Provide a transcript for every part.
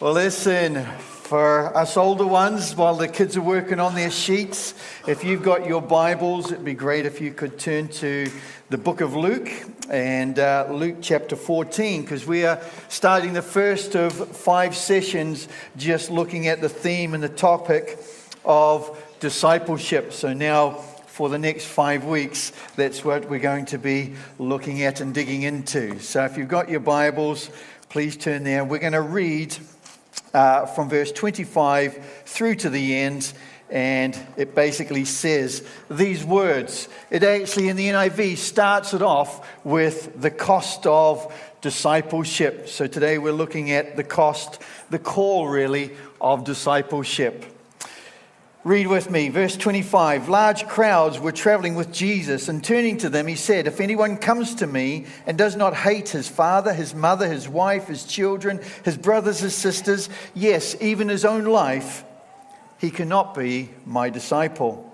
Well, listen, for us older ones, while the kids are working on their sheets, if you've got your Bibles, it'd be great if you could turn to the book of Luke and uh, Luke chapter 14, because we are starting the first of five sessions just looking at the theme and the topic of discipleship. So now, for the next five weeks, that's what we're going to be looking at and digging into. So if you've got your Bibles, please turn there. We're going to read uh, from verse 25 through to the end, and it basically says these words. It actually, in the NIV, starts it off with the cost of discipleship. So today we're looking at the cost, the call really, of discipleship. Read with me, verse 25. Large crowds were traveling with Jesus, and turning to them, he said, If anyone comes to me and does not hate his father, his mother, his wife, his children, his brothers, his sisters, yes, even his own life, he cannot be my disciple.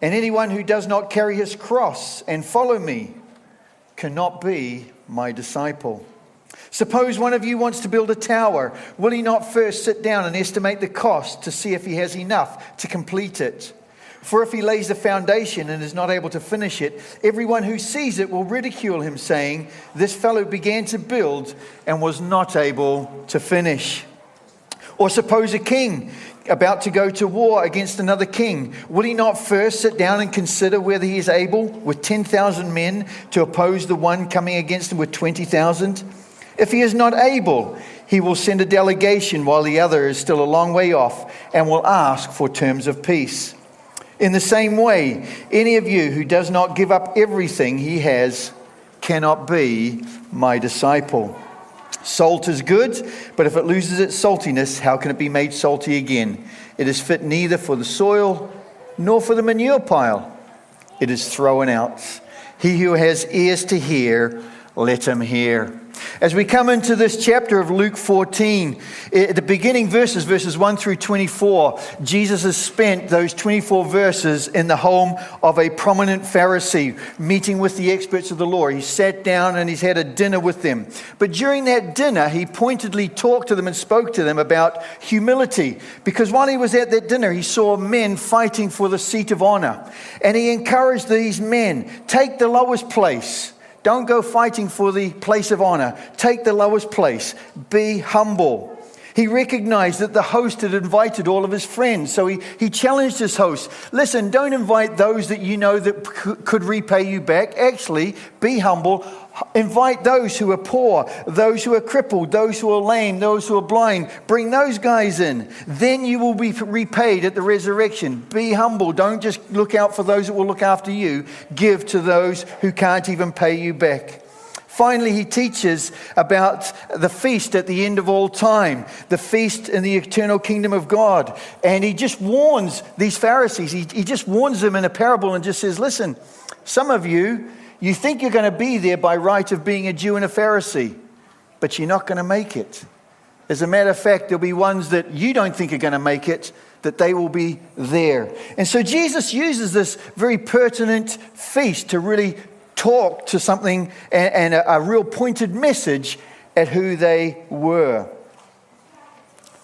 And anyone who does not carry his cross and follow me cannot be my disciple. Suppose one of you wants to build a tower. Will he not first sit down and estimate the cost to see if he has enough to complete it? For if he lays the foundation and is not able to finish it, everyone who sees it will ridicule him, saying, This fellow began to build and was not able to finish. Or suppose a king about to go to war against another king, will he not first sit down and consider whether he is able, with 10,000 men, to oppose the one coming against him with 20,000? If he is not able, he will send a delegation while the other is still a long way off and will ask for terms of peace. In the same way, any of you who does not give up everything he has cannot be my disciple. Salt is good, but if it loses its saltiness, how can it be made salty again? It is fit neither for the soil nor for the manure pile. It is thrown out. He who has ears to hear, let him hear. As we come into this chapter of Luke 14, at the beginning verses, verses 1 through 24, Jesus has spent those 24 verses in the home of a prominent Pharisee, meeting with the experts of the law. He sat down and he's had a dinner with them. But during that dinner, he pointedly talked to them and spoke to them about humility. Because while he was at that dinner, he saw men fighting for the seat of honor. And he encouraged these men take the lowest place don't go fighting for the place of honor. Take the lowest place. Be humble. He recognized that the host had invited all of his friends. So he, he challenged his host listen, don't invite those that you know that could repay you back. Actually, be humble. Invite those who are poor, those who are crippled, those who are lame, those who are blind. Bring those guys in. Then you will be repaid at the resurrection. Be humble. Don't just look out for those that will look after you. Give to those who can't even pay you back. Finally, he teaches about the feast at the end of all time, the feast in the eternal kingdom of God. And he just warns these Pharisees, he, he just warns them in a parable and just says, Listen, some of you, you think you're going to be there by right of being a Jew and a Pharisee, but you're not going to make it. As a matter of fact, there'll be ones that you don't think are going to make it, that they will be there. And so Jesus uses this very pertinent feast to really talk to something and, and a, a real pointed message at who they were.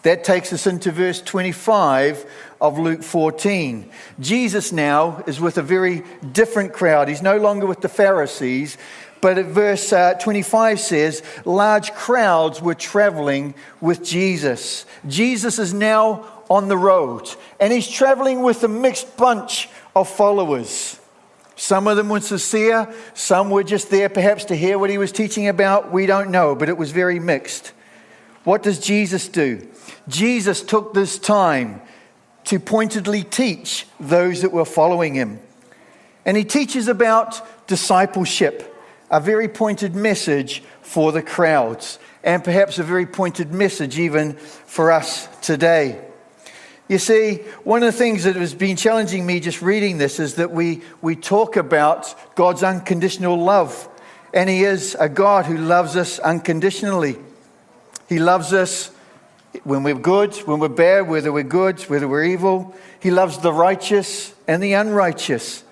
That takes us into verse 25 of Luke 14. Jesus now is with a very different crowd. He's no longer with the Pharisees, but at verse uh, 25 says, large crowds were traveling with Jesus. Jesus is now on the road, and he's traveling with a mixed bunch of followers. Some of them were sincere, some were just there perhaps to hear what he was teaching about. We don't know, but it was very mixed. What does Jesus do? Jesus took this time to pointedly teach those that were following him. And he teaches about discipleship, a very pointed message for the crowds, and perhaps a very pointed message even for us today. You see, one of the things that has been challenging me just reading this is that we, we talk about God's unconditional love. And He is a God who loves us unconditionally. He loves us when we're good, when we're bad, whether we're good, whether we're evil. He loves the righteous and the unrighteous.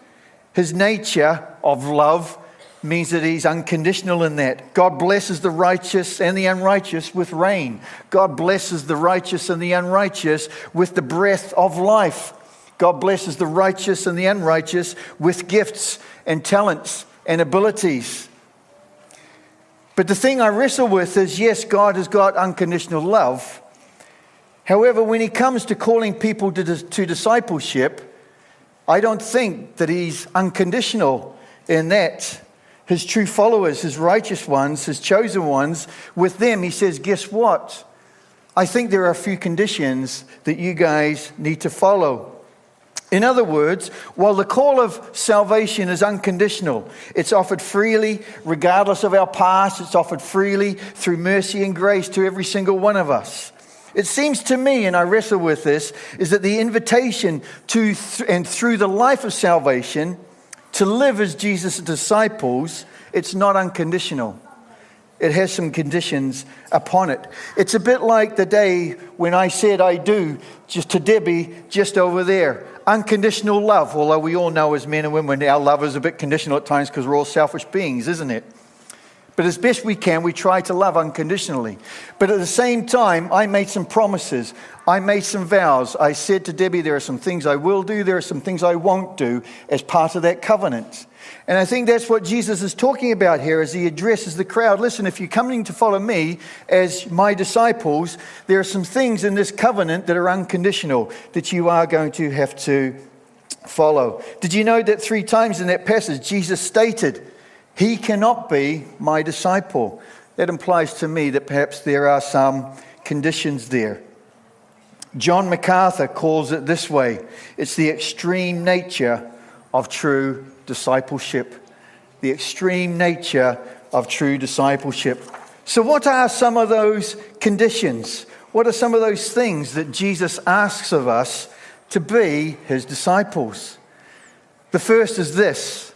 His nature of love means that he's unconditional in that. God blesses the righteous and the unrighteous with rain. God blesses the righteous and the unrighteous with the breath of life. God blesses the righteous and the unrighteous with gifts and talents and abilities. But the thing I wrestle with is yes, God has got unconditional love. However, when he comes to calling people to, to discipleship, I don't think that he's unconditional in that. His true followers, his righteous ones, his chosen ones, with them, he says, Guess what? I think there are a few conditions that you guys need to follow. In other words, while the call of salvation is unconditional, it's offered freely, regardless of our past, it's offered freely through mercy and grace to every single one of us. It seems to me, and I wrestle with this, is that the invitation to and through the life of salvation to live as Jesus' disciples, it's not unconditional. It has some conditions upon it. It's a bit like the day when I said I do just to Debbie just over there unconditional love, although we all know as men and women our love is a bit conditional at times because we're all selfish beings, isn't it? But as best we can, we try to love unconditionally. But at the same time, I made some promises. I made some vows. I said to Debbie, there are some things I will do, there are some things I won't do as part of that covenant. And I think that's what Jesus is talking about here as he addresses the crowd. Listen, if you're coming to follow me as my disciples, there are some things in this covenant that are unconditional that you are going to have to follow. Did you know that three times in that passage, Jesus stated, He cannot be my disciple? That implies to me that perhaps there are some conditions there. John MacArthur calls it this way it's the extreme nature of true discipleship, the extreme nature of true discipleship. So, what are some of those conditions? What are some of those things that Jesus asks of us to be his disciples? The first is this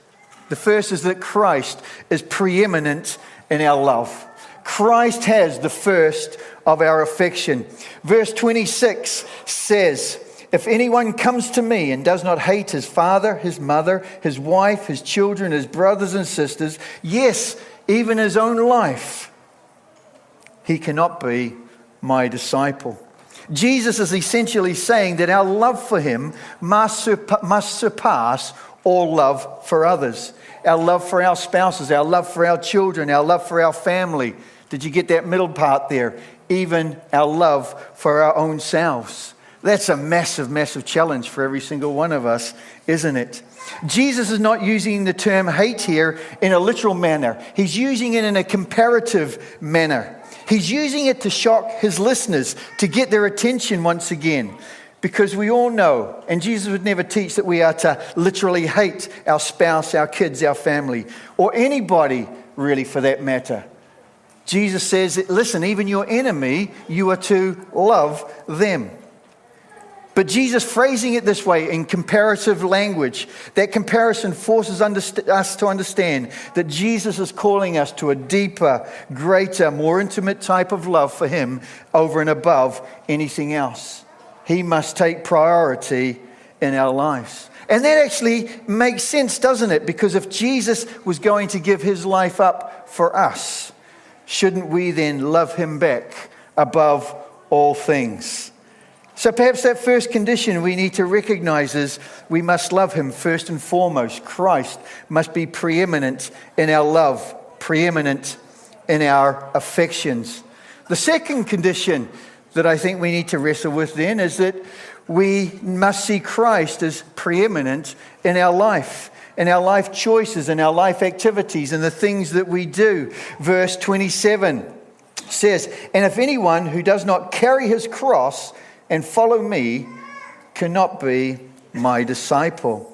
the first is that Christ is preeminent in our love. Christ has the first of our affection. Verse 26 says, if anyone comes to me and does not hate his father, his mother, his wife, his children, his brothers and sisters, yes, even his own life, he cannot be my disciple. Jesus is essentially saying that our love for him must, must surpass all love for others. Our love for our spouses, our love for our children, our love for our family. Did you get that middle part there? Even our love for our own selves. That's a massive, massive challenge for every single one of us, isn't it? Jesus is not using the term hate here in a literal manner, he's using it in a comparative manner. He's using it to shock his listeners, to get their attention once again. Because we all know, and Jesus would never teach that we are to literally hate our spouse, our kids, our family, or anybody really for that matter. Jesus says, that, listen, even your enemy, you are to love them. But Jesus phrasing it this way in comparative language, that comparison forces us to understand that Jesus is calling us to a deeper, greater, more intimate type of love for Him over and above anything else. He must take priority in our lives. And that actually makes sense, doesn't it? Because if Jesus was going to give His life up for us, shouldn't we then love Him back above all things? So perhaps that first condition we need to recognize is we must love him first and foremost. Christ must be preeminent in our love, preeminent in our affections. The second condition that I think we need to wrestle with then is that we must see Christ as preeminent in our life, in our life choices, in our life activities, and the things that we do. Verse 27 says, And if anyone who does not carry his cross and follow me cannot be my disciple.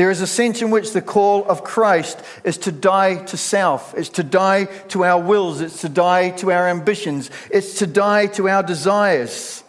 There is a sense in which the call of Christ is to die to self. It's to die to our wills. It's to die to our ambitions. It's to die to our desires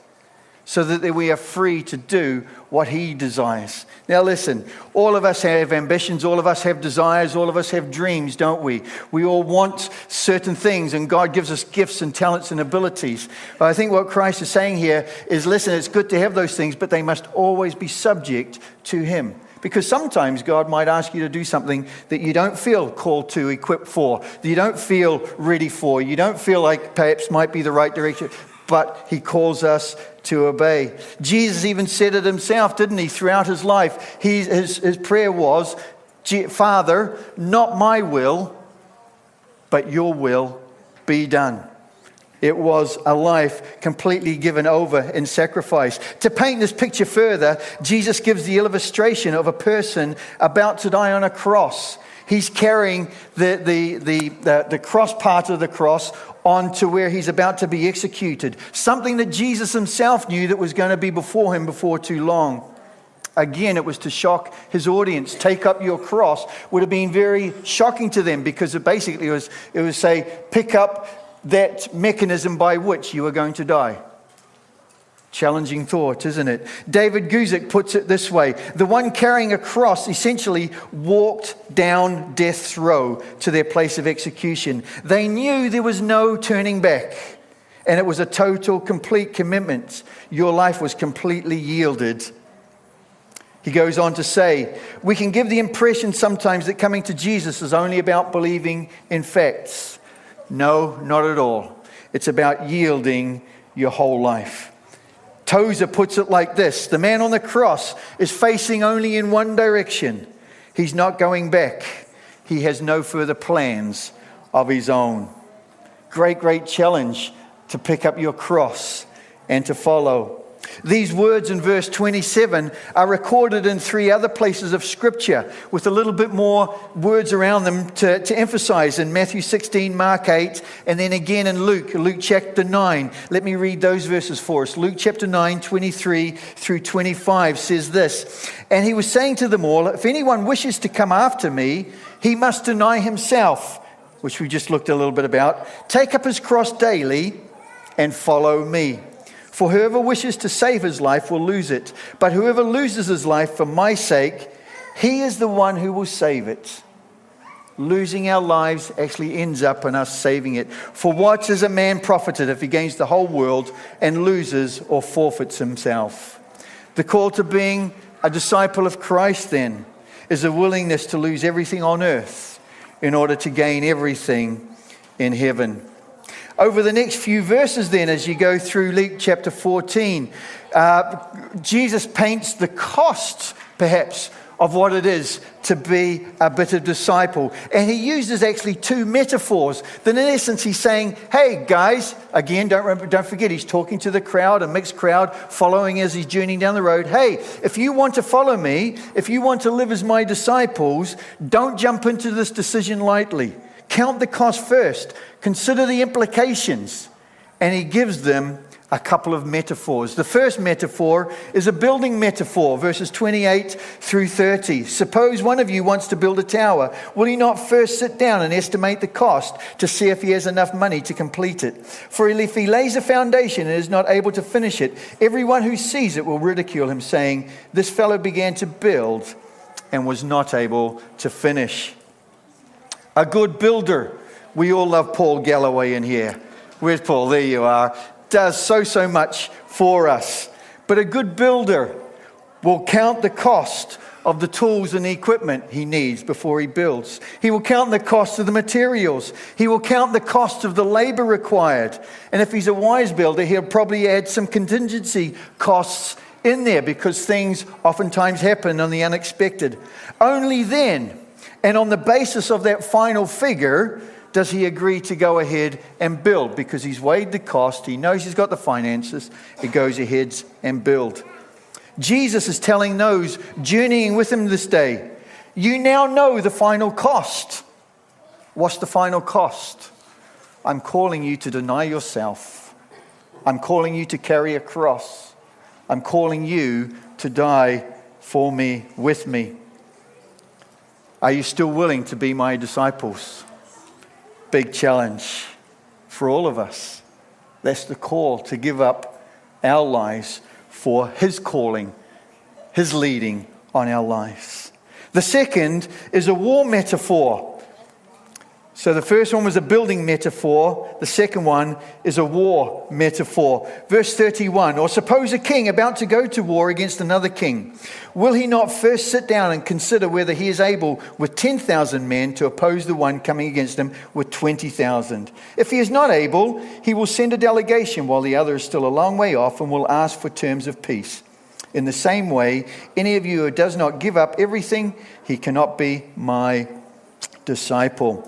so that we are free to do what He desires. Now, listen, all of us have ambitions, all of us have desires, all of us have dreams, don't we? We all want certain things, and God gives us gifts and talents and abilities. But I think what Christ is saying here is listen, it's good to have those things, but they must always be subject to Him. Because sometimes God might ask you to do something that you don't feel called to, equipped for, that you don't feel ready for, you don't feel like perhaps might be the right direction, but He calls us to obey. Jesus even said it himself, didn't he, throughout his life? He, his, his prayer was, Father, not my will, but your will be done. It was a life completely given over in sacrifice. To paint this picture further, Jesus gives the illustration of a person about to die on a cross. He's carrying the, the, the, the, the cross part of the cross on to where he's about to be executed. Something that Jesus himself knew that was going to be before him before too long. Again, it was to shock his audience. Take up your cross would have been very shocking to them because it basically was, it was say, pick up that mechanism by which you are going to die. Challenging thought, isn't it? David Guzik puts it this way The one carrying a cross essentially walked down death's row to their place of execution. They knew there was no turning back, and it was a total, complete commitment. Your life was completely yielded. He goes on to say, We can give the impression sometimes that coming to Jesus is only about believing in facts. No, not at all. It's about yielding your whole life. Tozer puts it like this The man on the cross is facing only in one direction. He's not going back. He has no further plans of his own. Great, great challenge to pick up your cross and to follow these words in verse 27 are recorded in three other places of Scripture with a little bit more words around them to, to emphasize in Matthew 16, Mark 8, and then again in Luke, Luke chapter 9. Let me read those verses for us. Luke chapter 9, 23 through 25 says this And he was saying to them all, If anyone wishes to come after me, he must deny himself, which we just looked a little bit about, take up his cross daily, and follow me. For whoever wishes to save his life will lose it, but whoever loses his life for my sake, he is the one who will save it. Losing our lives actually ends up in us saving it. For what is a man profited if he gains the whole world and loses or forfeits himself? The call to being a disciple of Christ, then, is a willingness to lose everything on earth in order to gain everything in heaven. Over the next few verses, then, as you go through Luke chapter 14, uh, Jesus paints the cost, perhaps, of what it is to be a bit of disciple. And he uses actually two metaphors. Then, in essence, he's saying, Hey, guys, again, don't, remember, don't forget, he's talking to the crowd, a mixed crowd, following as he's journeying down the road. Hey, if you want to follow me, if you want to live as my disciples, don't jump into this decision lightly. Count the cost first. Consider the implications. And he gives them a couple of metaphors. The first metaphor is a building metaphor, verses 28 through 30. Suppose one of you wants to build a tower. Will he not first sit down and estimate the cost to see if he has enough money to complete it? For if he lays a foundation and is not able to finish it, everyone who sees it will ridicule him, saying, This fellow began to build and was not able to finish. A good builder we all love Paul Galloway in here. Where's Paul? There you are. Does so, so much for us. But a good builder will count the cost of the tools and the equipment he needs before he builds. He will count the cost of the materials. He will count the cost of the labor required. And if he's a wise builder, he'll probably add some contingency costs in there because things oftentimes happen on the unexpected. Only then, and on the basis of that final figure, does he agree to go ahead and build because he's weighed the cost, he knows he's got the finances, he goes ahead and build. Jesus is telling those journeying with him this day, you now know the final cost. What's the final cost? I'm calling you to deny yourself. I'm calling you to carry a cross. I'm calling you to die for me, with me. Are you still willing to be my disciples? big challenge for all of us. That's the call to give up our lives for His calling, His leading on our lives. The second is a war metaphor. So the first one was a building metaphor. The second one is a war metaphor. Verse 31 Or suppose a king about to go to war against another king. Will he not first sit down and consider whether he is able with 10,000 men to oppose the one coming against him with 20,000? If he is not able, he will send a delegation while the other is still a long way off and will ask for terms of peace. In the same way, any of you who does not give up everything, he cannot be my disciple.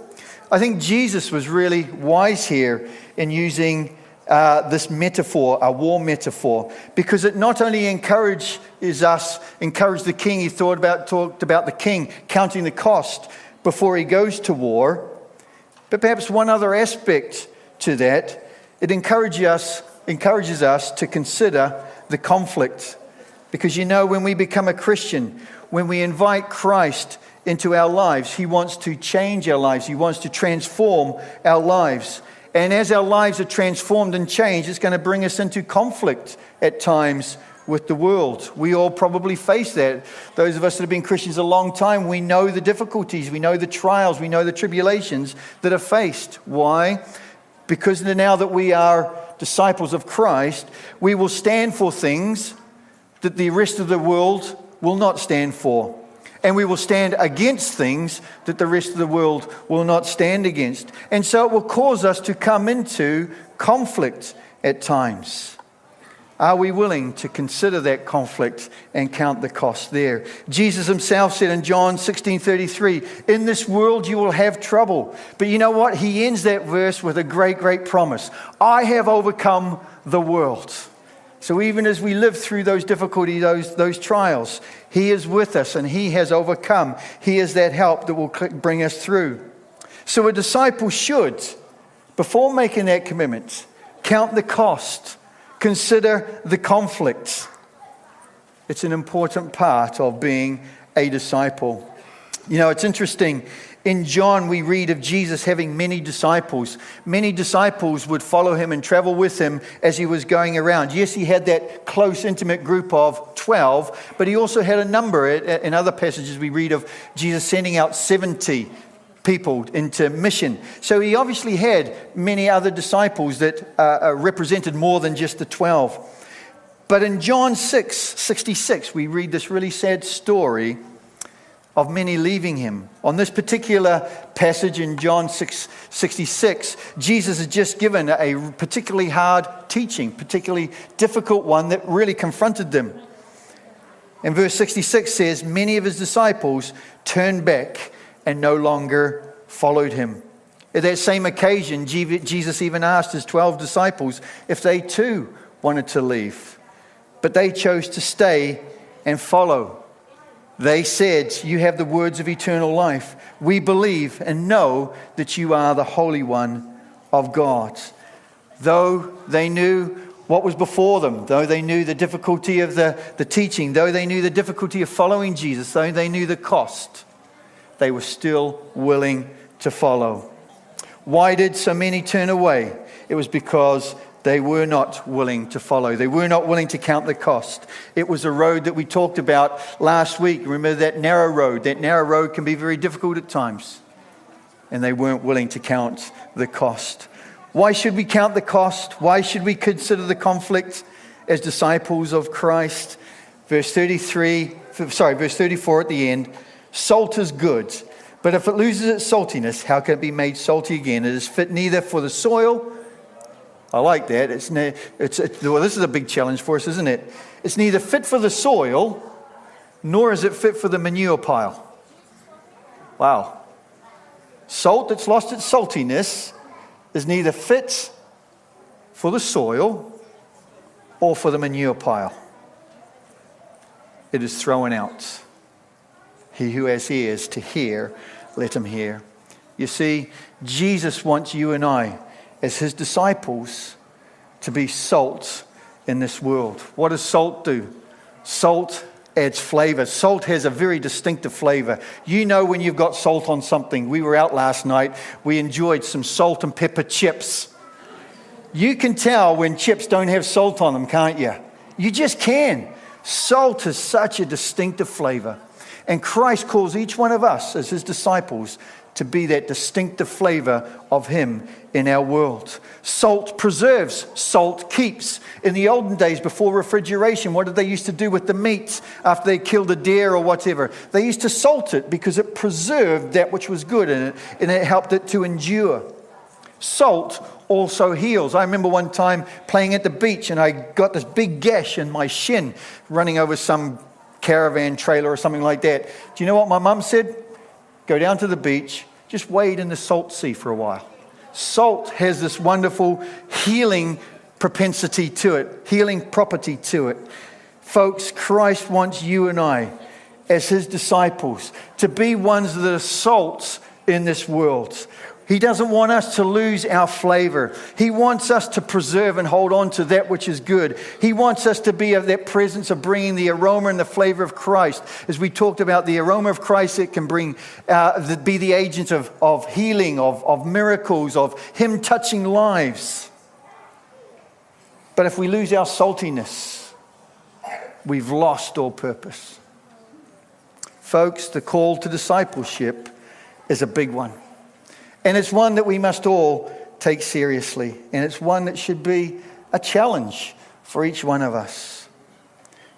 I think Jesus was really wise here in using uh, this metaphor, a war metaphor, because it not only encourages us, encouraged the king, he thought about, talked about the king counting the cost before he goes to war, but perhaps one other aspect to that, it encourages us, encourages us to consider the conflict. Because you know, when we become a Christian, when we invite Christ into our lives. He wants to change our lives, He wants to transform our lives. And as our lives are transformed and changed, it's going to bring us into conflict at times with the world. We all probably face that. Those of us that have been Christians a long time, we know the difficulties, we know the trials, we know the tribulations that are faced. Why? Because now that we are disciples of Christ, we will stand for things that the rest of the world will not stand for and we will stand against things that the rest of the world will not stand against. And so it will cause us to come into conflict at times. Are we willing to consider that conflict and count the cost there? Jesus himself said in John 16:33, "In this world you will have trouble." But you know what? He ends that verse with a great great promise. I have overcome the world. So even as we live through those difficulties, those, those trials, He is with us and He has overcome. He is that help that will bring us through. So a disciple should, before making that commitment, count the cost, consider the conflicts. It's an important part of being a disciple. You know, it's interesting in John, we read of Jesus having many disciples. Many disciples would follow him and travel with him as he was going around. Yes, he had that close, intimate group of 12, but he also had a number. In other passages, we read of Jesus sending out 70 people into mission. So he obviously had many other disciples that uh, uh represented more than just the 12. But in John 6 66, we read this really sad story of many leaving him. On this particular passage in John 6, 66, Jesus has just given a particularly hard teaching, particularly difficult one that really confronted them. And verse 66 says, Many of his disciples turned back and no longer followed him. At that same occasion, Jesus even asked his 12 disciples if they too wanted to leave. But they chose to stay and follow. They said, You have the words of eternal life. We believe and know that you are the Holy One of God. Though they knew what was before them, though they knew the difficulty of the, the teaching, though they knew the difficulty of following Jesus, though they knew the cost, they were still willing to follow. Why did so many turn away? It was because they were not willing to follow. They were not willing to count the cost. It was a road that we talked about last week. Remember that narrow road? That narrow road can be very difficult at times. And they weren't willing to count the cost. Why should we count the cost? Why should we consider the conflict as disciples of Christ? Verse 33, sorry, verse 34 at the end. Salt is good, but if it loses its saltiness, how can it be made salty again? It is fit neither for the soil I like that. It's, ne- it's, well, this is a big challenge for us, isn't it? It's neither fit for the soil, nor is it fit for the manure pile. Wow. Salt that's lost its saltiness is neither fit for the soil or for the manure pile. It is thrown out. He who has ears to hear, let him hear. You see, Jesus wants you and I as his disciples to be salt in this world. What does salt do? Salt adds flavor. Salt has a very distinctive flavor. You know when you've got salt on something. We were out last night, we enjoyed some salt and pepper chips. You can tell when chips don't have salt on them, can't you? You just can. Salt has such a distinctive flavor. And Christ calls each one of us as his disciples to be that distinctive flavor of Him in our world. Salt preserves, salt keeps. In the olden days, before refrigeration, what did they used to do with the meat after they killed a deer or whatever? They used to salt it because it preserved that which was good in it and it helped it to endure. Salt also heals. I remember one time playing at the beach and I got this big gash in my shin running over some caravan trailer or something like that. Do you know what my mum said? Go down to the beach, just wade in the salt sea for a while. Salt has this wonderful healing propensity to it, healing property to it. Folks, Christ wants you and I, as his disciples, to be ones that are salts in this world. He doesn't want us to lose our flavor. He wants us to preserve and hold on to that which is good. He wants us to be of that presence of bringing the aroma and the flavor of Christ. As we talked about the aroma of Christ, it can bring, uh, be the agent of, of healing, of, of miracles, of Him touching lives. But if we lose our saltiness, we've lost all purpose. Folks, the call to discipleship is a big one. And it's one that we must all take seriously. And it's one that should be a challenge for each one of us.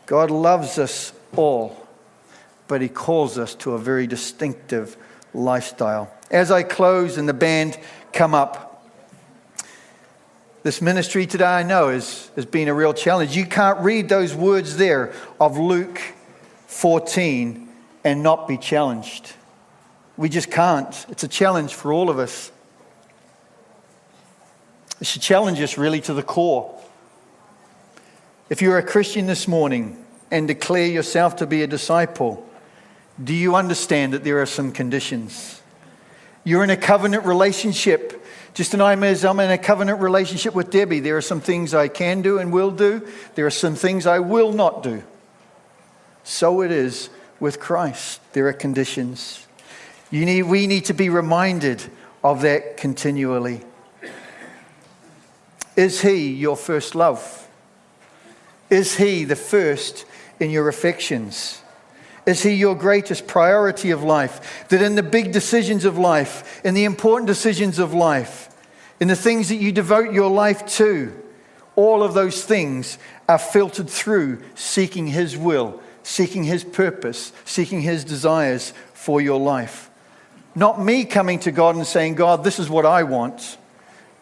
God loves us all, but He calls us to a very distinctive lifestyle. As I close and the band come up, this ministry today I know is, has been a real challenge. You can't read those words there of Luke 14 and not be challenged. We just can't. It's a challenge for all of us. It should challenge us really to the core. If you're a Christian this morning and declare yourself to be a disciple, do you understand that there are some conditions? You're in a covenant relationship. Just an I'm I'm in a covenant relationship with Debbie. There are some things I can do and will do. There are some things I will not do. So it is with Christ. There are conditions. Need, we need to be reminded of that continually. Is He your first love? Is He the first in your affections? Is He your greatest priority of life? That in the big decisions of life, in the important decisions of life, in the things that you devote your life to, all of those things are filtered through seeking His will, seeking His purpose, seeking His desires for your life. Not me coming to God and saying, God, this is what I want,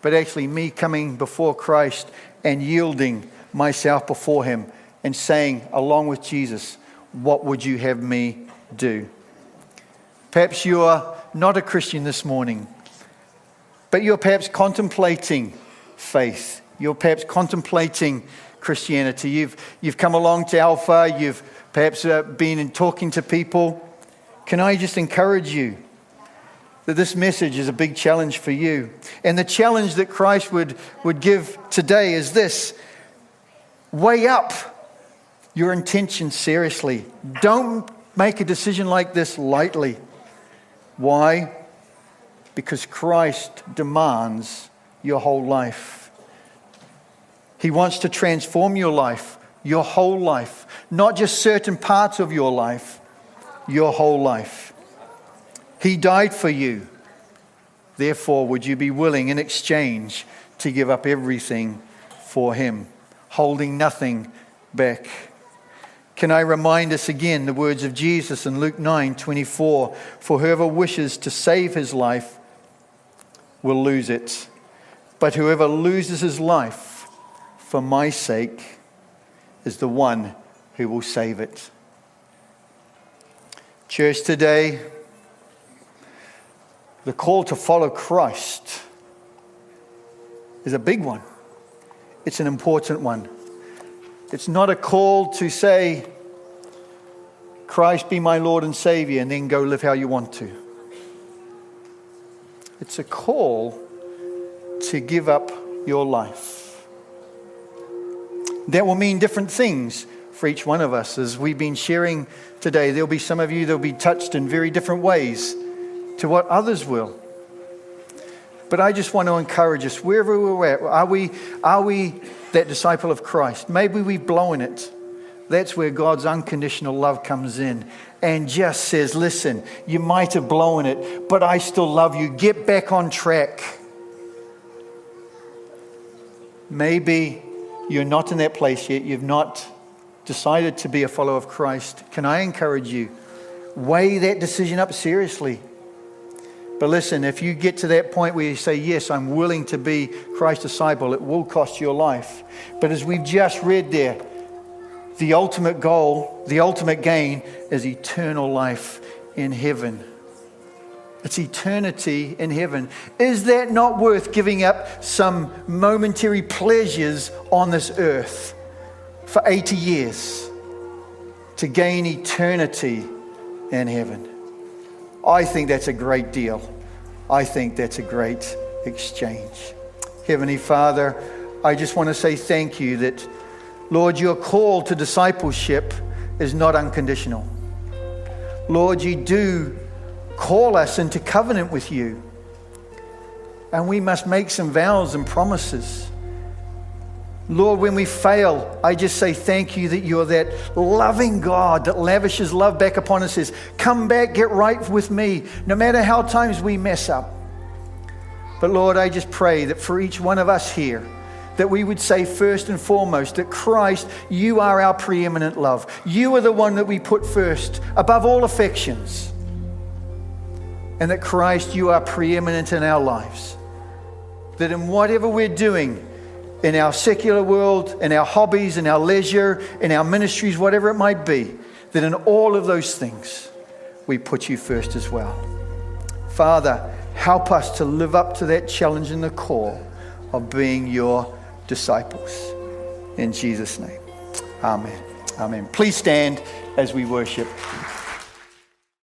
but actually me coming before Christ and yielding myself before Him and saying, along with Jesus, what would you have me do? Perhaps you are not a Christian this morning, but you're perhaps contemplating faith. You're perhaps contemplating Christianity. You've, you've come along to Alpha, you've perhaps uh, been talking to people. Can I just encourage you? That this message is a big challenge for you. And the challenge that Christ would, would give today is this weigh up your intentions seriously. Don't make a decision like this lightly. Why? Because Christ demands your whole life. He wants to transform your life, your whole life, not just certain parts of your life, your whole life. He died for you. Therefore, would you be willing in exchange to give up everything for Him, holding nothing back? Can I remind us again the words of Jesus in Luke 9 24? For whoever wishes to save his life will lose it, but whoever loses his life for my sake is the one who will save it. Church, today, the call to follow Christ is a big one. It's an important one. It's not a call to say, Christ be my Lord and Savior, and then go live how you want to. It's a call to give up your life. That will mean different things for each one of us. As we've been sharing today, there'll be some of you that will be touched in very different ways to what others will. But I just want to encourage us, wherever we're at, are we, are we that disciple of Christ? Maybe we've blown it that's where God's unconditional love comes in and just says, Listen, you might have blown it, but I still love you. Get back on track. Maybe you're not in that place yet. You've not decided to be a follower of Christ. Can I encourage you? Weigh that decision up seriously. But listen, if you get to that point where you say, Yes, I'm willing to be Christ's disciple, it will cost your life. But as we've just read there, the ultimate goal, the ultimate gain is eternal life in heaven. It's eternity in heaven. Is that not worth giving up some momentary pleasures on this earth for 80 years to gain eternity in heaven? I think that's a great deal. I think that's a great exchange. Heavenly Father, I just want to say thank you that, Lord, your call to discipleship is not unconditional. Lord, you do call us into covenant with you. And we must make some vows and promises. Lord, when we fail, I just say thank you that you're that loving God that lavishes love back upon us. Says, Come back, get right with me, no matter how times we mess up. But Lord, I just pray that for each one of us here, that we would say first and foremost that Christ, you are our preeminent love. You are the one that we put first above all affections. And that Christ, you are preeminent in our lives. That in whatever we're doing, in our secular world, in our hobbies, in our leisure, in our ministries, whatever it might be, that in all of those things, we put you first as well. Father, help us to live up to that challenge and the call of being your disciples. In Jesus' name. Amen. Amen. Please stand as we worship.